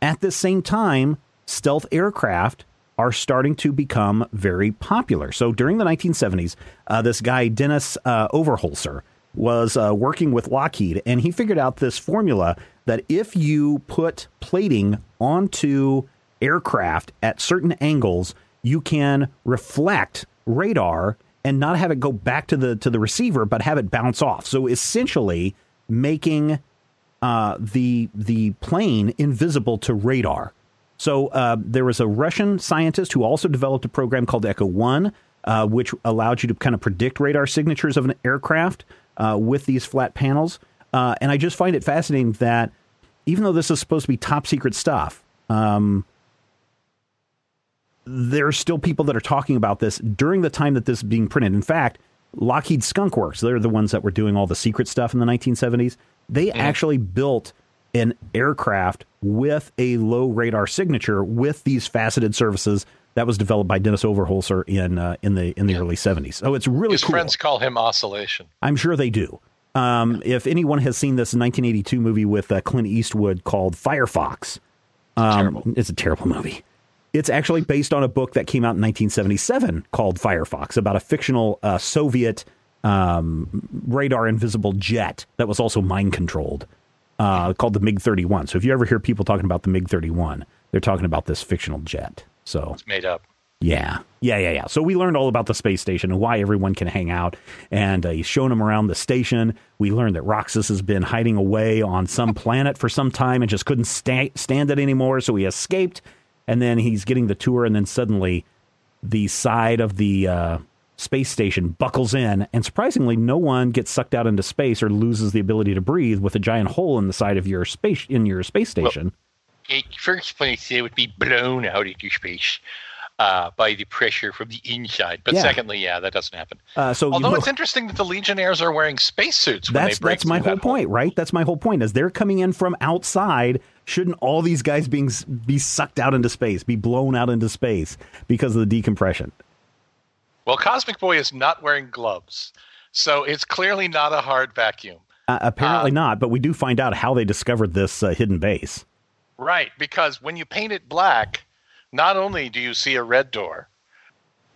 at the same time, stealth aircraft are starting to become very popular. So during the 1970s, uh, this guy, Denys uh, Overholser, was uh, working with Lockheed, and he figured out this formula that if you put plating onto aircraft at certain angles, you can reflect radar and not have it go back to the to the receiver, but have it bounce off. So essentially, making uh, the the plane invisible to radar. So uh, there was a Russian scientist who also developed a program called Echo One, uh, which allowed you to kind of predict radar signatures of an aircraft uh, with these flat panels. Uh, and I just find it fascinating that even though this is supposed to be top secret stuff, um, there are still people that are talking about this during the time that this is being printed. In fact, Lockheed Skunk Works, they're the ones that were doing all the secret stuff in the 1970s. They actually built an aircraft with a low radar signature with these faceted surfaces that was developed by Denys Overholser in uh, in the in the early 70s. So it's really His cool. friends call him Oscillation. I'm sure they do. Um, if anyone has seen this 1982 movie with uh, Clint Eastwood called Firefox, um, terrible. it's a terrible movie. It's actually based on a book that came out in 1977 called Firefox about a fictional uh, Soviet um, radar invisible jet that was also mind controlled uh, called the MiG 31. So if you ever hear people talking about the MiG 31, they're talking about this fictional jet. So It's made up. yeah. Yeah, yeah, yeah. So we learned all about the space station and why everyone can hang out. And uh, he's showing them around the station. We learned that Roxas has been hiding away on some planet for some time and just couldn't sta- stand it anymore. So he escaped. And then he's getting the tour. And then suddenly the side of the uh, space station buckles in, and surprisingly, no one gets sucked out into space or loses the ability to breathe with a giant hole in the side of your space in your space station. Well, it, first place, they would be blown out into space. Uh, by the pressure from the inside, but Yeah. secondly, yeah, that doesn't happen. Uh, so Although it's interesting that the Legionnaires are wearing spacesuits when that's they break that's my whole that hole. point, right? That's my whole point. is they're coming in from outside, shouldn't all these guys being be sucked out into space, be blown out into space because of the decompression? Well, Cosmic Boy is not wearing gloves, so it's clearly not a hard vacuum. Uh, apparently Uh, not, but we do find out how they discovered this uh, hidden base. Right, because when you paint it black, not only do you see a red door,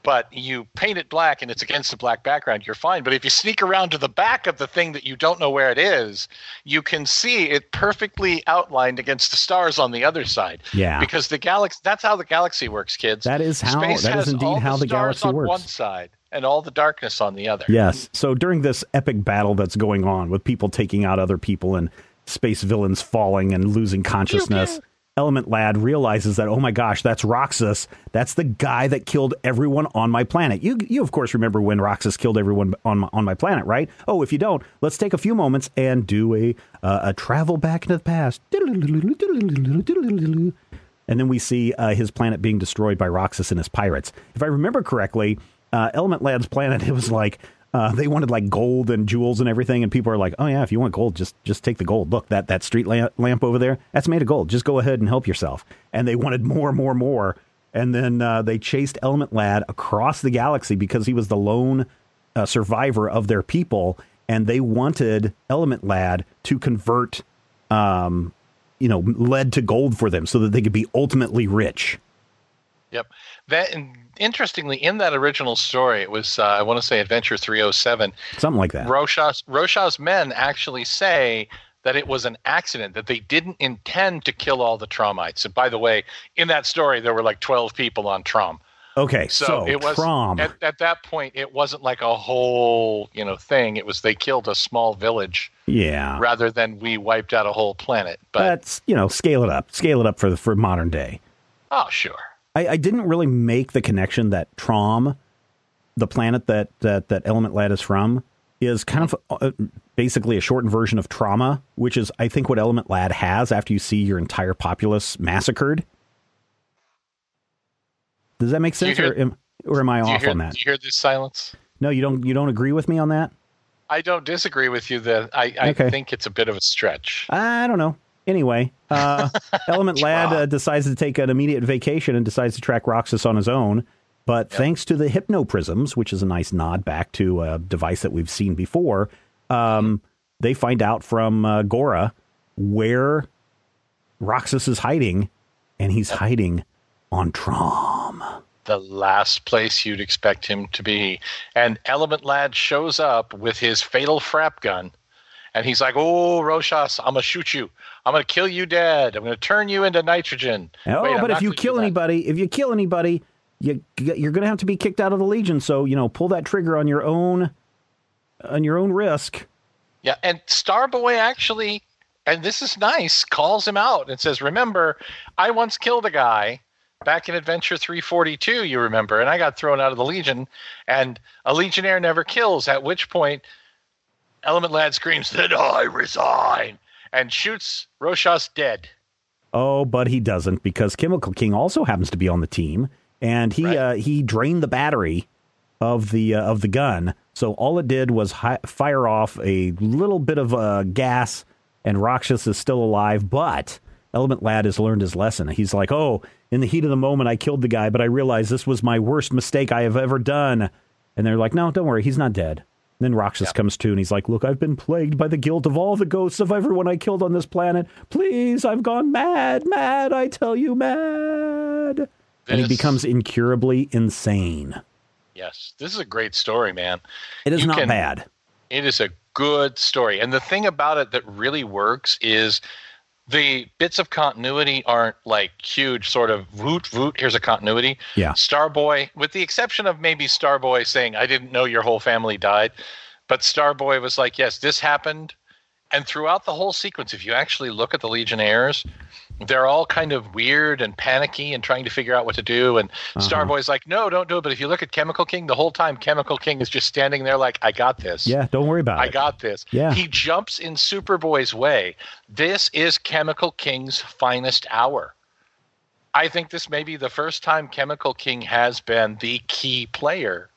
but you paint it black and it's against a black background, you're fine. But if you sneak around to the back of the thing that you don't know where it is, you can see it perfectly outlined against the stars on the other side. Yeah. Because the galaxy that's how the galaxy works, kids. That is how- Space that is indeed how the stars galaxy on works. one side and all the darkness on the other. Yes. So during this epic battle that's going on with people taking out other people and space villains falling and losing consciousness, Element Lad realizes that, oh my gosh, that's Roxas. That's the guy that killed everyone on my planet. You, you of course, remember when Roxas killed everyone on my, on my planet, right? Oh, if you don't, let's take a few moments and do a, uh, a travel back into the past. And then we see uh, his planet being destroyed by Roxas and his pirates. If I remember correctly, uh, Element Lad's planet, it was like uh, they wanted like gold and jewels and everything, and people are like, "Oh yeah, if you want gold, just just take the gold. Look that that street lamp, over there, that's made of gold. Just go ahead and help yourself." And they wanted more, more, more, and then uh, they chased Element Lad across the galaxy because he was the lone uh, survivor of their people, and they wanted Element Lad to convert, um, you know, lead to gold for them so that they could be ultimately rich. Yep. That and interestingly, in that original story, it was uh, I want to say Adventure 307. Something like that. Roshas Roshas men actually say that it was an accident that they didn't intend to kill all the Tromites. And by the way, in that story, there were like 12 people on Trom. Okay, So, so, it was Trom. at, at that point, it wasn't like a whole you know thing. It was they killed a small village yeah, rather than we wiped out a whole planet. But that's you know, scale it up, scale it up for the, for modern day. oh sure, I, I didn't really make the connection that Trom, the planet that that that Element Lad is from, is kind of uh, basically a shortened version of Trauma, which is I think what Element Lad has after you see your entire populace massacred. Does that make sense, or am, or am I off hear, on that? do you hear this silence? No, you don't. You don't agree with me on that. I don't disagree with you. That I, I Okay. think it's a bit of a stretch. I don't know. Anyway, uh, Element Lad uh, decides to take an immediate vacation and decides to track Roxas on his own. But thanks to the hypnoprisms, which is a nice nod back to a device that we've seen before, um, they find out from uh, Gora where Roxas is hiding, and he's hiding on Trom. the last place you'd expect him to be. And Element Lad shows up with his fatal frap gun. And he's like, Oh, Roshas, I'm to shoot you. I'm going to kill you dead. I'm going to turn you into nitrogen. Oh, Wait, but if you kill anybody, if you kill anybody, you you're going to have to be kicked out of the Legion. So you know, pull that trigger on your own, on your own risk. Yeah, and Starboy actually, and this is nice, calls him out and says, Remember, I once killed a guy back in Adventure 342, you remember, and I got thrown out of the Legion, and a Legionnaire never kills, at which point Element Lad screams, Then I resign, and shoots Roshas dead. Oh, but he doesn't because Chemical King also happens to be on the team, and he Right. uh, he drained the battery of the uh, of the gun. So all it did was hi- fire off a little bit of uh, gas, and Roxas is still alive. But Element Lad has learned his lesson. He's like, "Oh, in the heat of the moment, I killed the guy, but I realized this was my worst mistake I have ever done." And they're like, "No, don't worry, he's not dead." Then Roxas comes to and he's like, Look, I've been plagued by the guilt of all the ghosts of everyone I killed on this planet. Please, I've gone mad, mad, I tell you, mad. And he becomes incurably insane. Yes, this is a great story, man. It is You not can- bad. It is a good story. And the thing about it that really works is the bits of continuity aren't like huge, sort of voot voot. Here's a continuity. Yeah. Starboy, with the exception of maybe Starboy saying, I didn't know your whole family died. But Starboy was like, yes, this happened. And throughout the whole sequence, if you actually look at the Legionnaires, they're all kind of weird and panicky and trying to figure out what to do. And Uh-huh. Starboy's like, no, don't do it. But if you look at Chemical King, the whole time Chemical King is just standing there like, I got this. Yeah, don't worry about I it. I got this. Yeah. He jumps in Superboy's way. This is Chemical King's finest hour. I think this may be the first time Chemical King has been the key player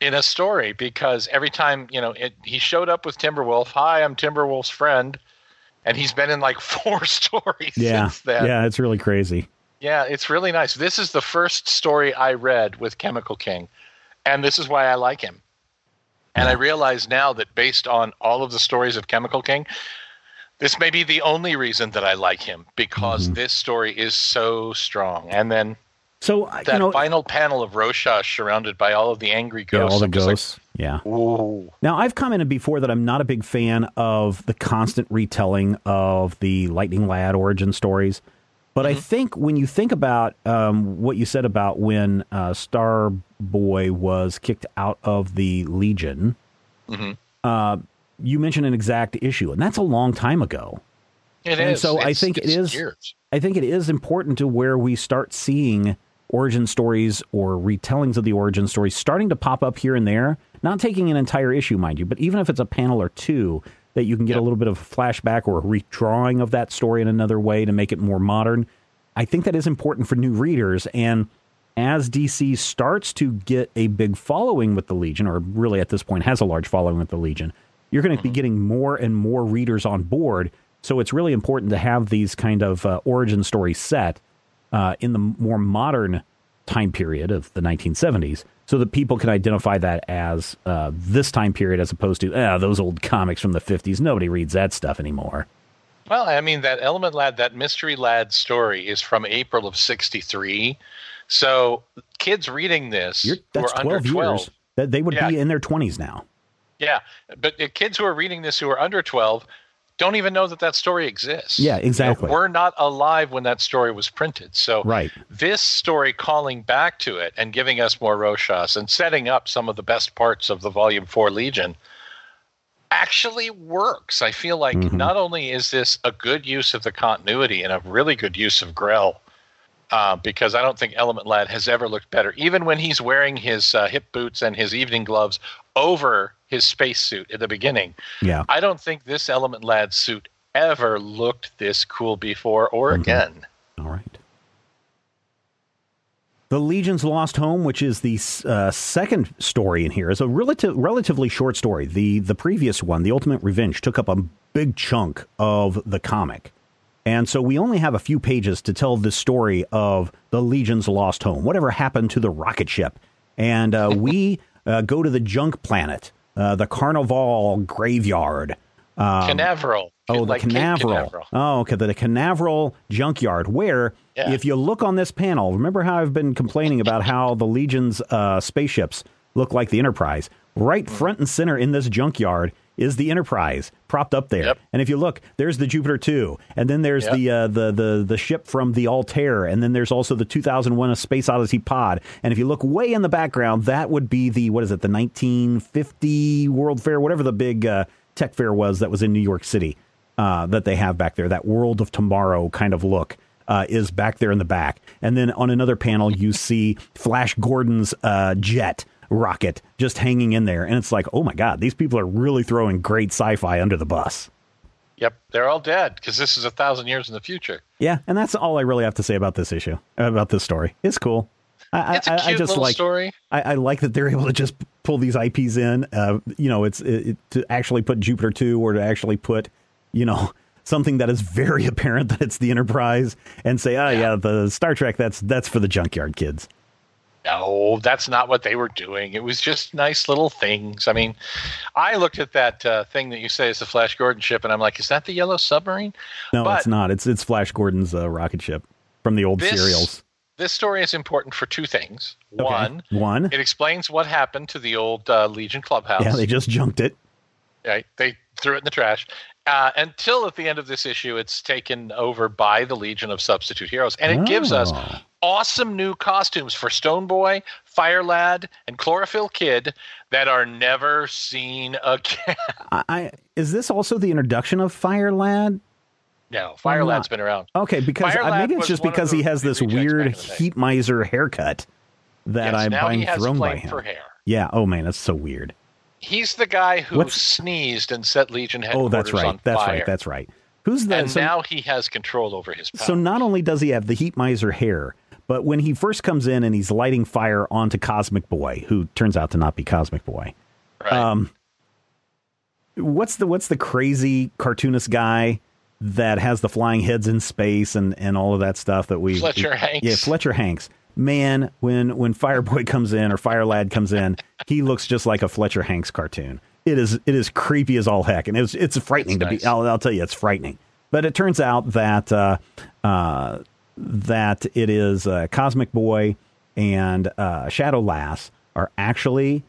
in a story because every time, you know, it, he showed up with Timberwolf. Hi, I'm Timberwolf's friend. And he's been in like four stories yeah, since then. yeah, it's really crazy. Yeah, it's really nice. This is the first story I read with Chemical King, and this is why I like him. And I realize now that based on all of the stories of Chemical King, this may be the only reason that I like him because Mm-hmm. this story is so strong. And then So uh, that you know, final panel of Roshash surrounded by all of the angry yeah, all the I'm like, ghosts. Yeah. Ooh. Now, I've commented before that I'm not a big fan of the constant retelling of the Lightning Lad origin stories. But I think when you think about um, what you said about when uh, Starboy was kicked out of the Legion, uh, you mentioned an exact issue, and that's a long time ago. It And is. so I think it's years. I think it is important to where we start seeing origin stories or retellings of the origin stories starting to pop up here and there. Not taking an entire issue, mind you, but even if it's a panel or two, that you can get a little bit of a flashback or a redrawing of that story in another way to make it more modern. I think that is important for new readers. And as DC starts to get a big following with the Legion, or really at this point has a large following with the Legion, you're going to be getting more and more readers on board. So it's really important to have these kind of uh, origin stories set uh, in the more modern time period of the 1970s so that people can identify that as uh, this time period as opposed to ah, those old comics from the 50s. Nobody reads that stuff anymore. Well, I mean, that Element Lad, that Mystery Lad story is from April of 63. So kids reading this You're, that's are 12 under 12. years. That they would Yeah. be in their 20s now. Yeah, but the kids who are reading this who are under 12 don't even know that that story exists. Yeah, You know, exactly. we're not alive when that story was printed. So Right. this story calling back to it and giving us more Roshas and setting up some of the best parts of the Volume 4 Legion actually works. I feel like Mm-hmm. not only is this a good use of the continuity and a really good use of Grell, uh, because I don't think Element Lad has ever looked better. Even when he's wearing his uh, hip boots and his evening gloves over his spacesuit at the beginning, Yeah. I don't think this Element Lad suit ever looked this cool before or Mm-hmm. again. All right. The Legion's Lost Home, which is the uh, second story in here, is a relative, relatively short story. The the previous one, The Ultimate Revenge, took up a big chunk of the comic. And so we only have a few pages to tell the story of the Legion's Lost Home, whatever happened to the rocket ship. And uh, we uh, go to the junk planet, uh, the Carnival Graveyard. Canaveral. Oh, the like Canaveral. Canaveral. Oh, okay. The Canaveral junkyard, where Yeah. if you look on this panel, remember how I've been complaining about how the Legion's uh, spaceships look like the Enterprise? Right front and center in this junkyard is the Enterprise propped up there. Yep. And if you look, there's the Jupiter 2, and then there's Yep. the, uh, the the the ship from the Altair, and then there's also the 2001: A Space Odyssey pod. And if you look way in the background, that would be the what is it, the 1950 World Fair, whatever the big uh, tech fair was that was in New York City uh, that they have back there. That World of Tomorrow kind of look. Uh, is back there in the back. And then on another panel, you see Flash Gordon's uh, jet rocket just hanging in there. And it's like, oh my God, these people are really throwing great sci fi under the bus. Yep, they're all dead because this is a thousand years in the future. Yeah. And that's all I really have to say about this issue, about this story. It's cool. I, It's a I, cute I just little like story. I, I like that they're able to just pull these IPs in. Uh, you know, it's it, to actually put Jupiter two or to actually put, you know, something that is very apparent that it's the Enterprise and say, oh yeah, the Star Trek that's that's for the junkyard kids. No, that's not what they were doing. It was just nice little things. I mean, I looked at that uh, thing that you say is the Flash Gordon ship, and I'm like, is that the yellow submarine? No, But- it's not. It's it's Flash Gordon's uh, rocket ship from the old This- serials. This story is important for two things. Okay. One, one. it explains what happened to the old uh, Legion clubhouse. Yeah, they just junked it. right? They threw it in the trash. Uh, until at the end of this issue, it's taken over by the Legion of Substitute Heroes, and it gives us Oh. awesome new costumes for Stone Boy, Fire Lad, and Chlorophyll Kid that are never seen again. I, I is this also the introduction of Fire Lad? No, Fire Lad's been around. Okay, because Fire Lad maybe it's just because he has this weird back in the day. heat miser haircut that yes, I'm now has thrown by him. Yeah. Oh man, that's so weird. He's the guy who What's- sneezed and set Legion headquarters. Oh, that's right. That's fire. right. That's right. Who's the and so, now he has control over his power. so not only does he have the heat miser hair, but when he first comes in and he's lighting fire onto Cosmic Boy, who turns out to not be Cosmic Boy. right. Um, what's the what's the crazy cartoonist guy that has the flying heads in space and and all of that stuff that we Fletcher Hanks. Yeah, Fletcher Hanks. Man, when when Fireboy comes in or Fire Lad comes in, he looks just like a Fletcher Hanks cartoon. It is it is creepy as all heck, and it's it's frightening That's to nice. be. I'll, I'll tell you, it's frightening. But it turns out that uh, uh, that it is uh, Cosmic Boy and uh, Shadow Lass are actually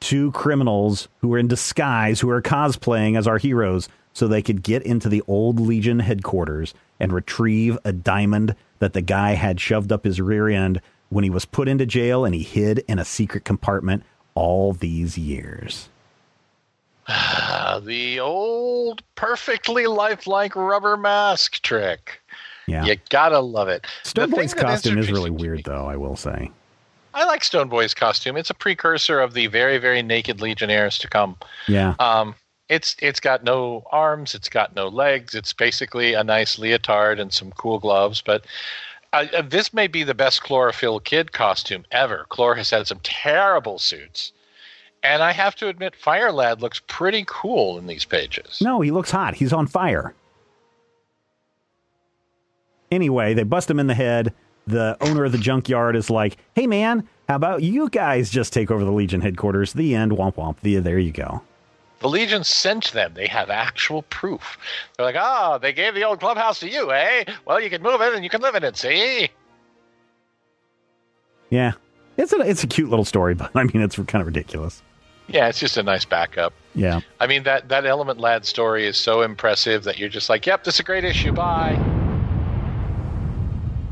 two criminals who are in disguise who are cosplaying as our heroes so they could get into the old Legion headquarters and retrieve a diamond that the guy had shoved up his rear end when he was put into jail and he hid in a secret compartment all these years. The old perfectly lifelike rubber mask trick. Yeah. You gotta love it. Stone Boy's costume is really weird, though, I will say. I like Stone Boy's costume. It's a precursor of the very, very naked Legionnaires to come. Yeah. Um, it's it's got no arms, it's got no legs. It's basically a nice leotard and some cool gloves. But uh, uh, this may be the best chlorophyll kid costume ever. Chlor has had some terrible suits, and I have to admit, Fire Lad looks pretty cool in these pages. No, he looks hot. He's on fire. Anyway, they bust him in the head. The owner of the junkyard is like, "Hey, man, how about you guys just take over the Legion headquarters?" The end. Womp womp. The, there you go. The Legion sent them. They have actual proof. They're like, oh, they gave the old clubhouse to you, eh? Well, you can move it and you can live in it. See? Yeah, it's a it's a cute little story, but I mean, it's kind of ridiculous. Yeah, it's just a nice backup. Yeah. I mean that that Element Lad story is so impressive that you're just like, yep, this is a great issue. Bye.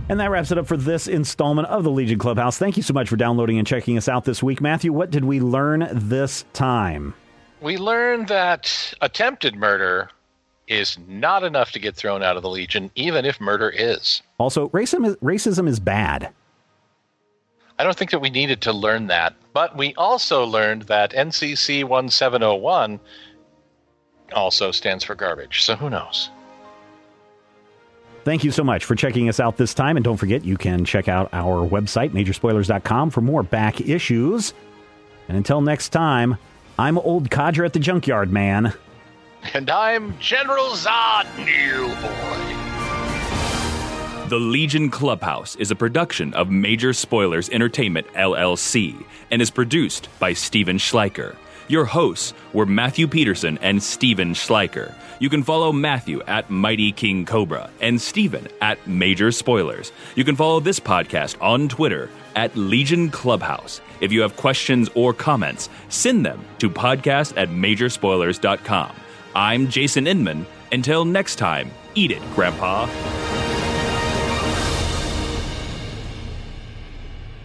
And that wraps it up for this installment of the Legion Clubhouse. Thank you so much for downloading and checking us out this week. Matthew, what did we learn this time? We learned that attempted murder is not enough to get thrown out of the Legion, even if murder is. Also, racism is, racism is bad. I don't think that we needed to learn that, but we also learned that NCC 1701 also stands for garbage. So who knows? Thank you so much for checking us out this time. And don't forget, you can check out our website, majorspoilers.com, for more back issues. And until next time, I'm old codger at the junkyard, man. And I'm General Zod, new boy. The Legion Clubhouse is a production of Major Spoilers Entertainment, LLC, and is produced by Stephen Schleicher. Your hosts were Matthew Peterson and Stephen Schleicher. You can follow Matthew at Mighty King Cobra and Steven at Major Spoilers. You can follow this podcast on Twitter at Legion Clubhouse. If you have questions or comments, send them to podcast at majorspoilers.com. I'm Jason Inman. Until next time, eat it, Grandpa.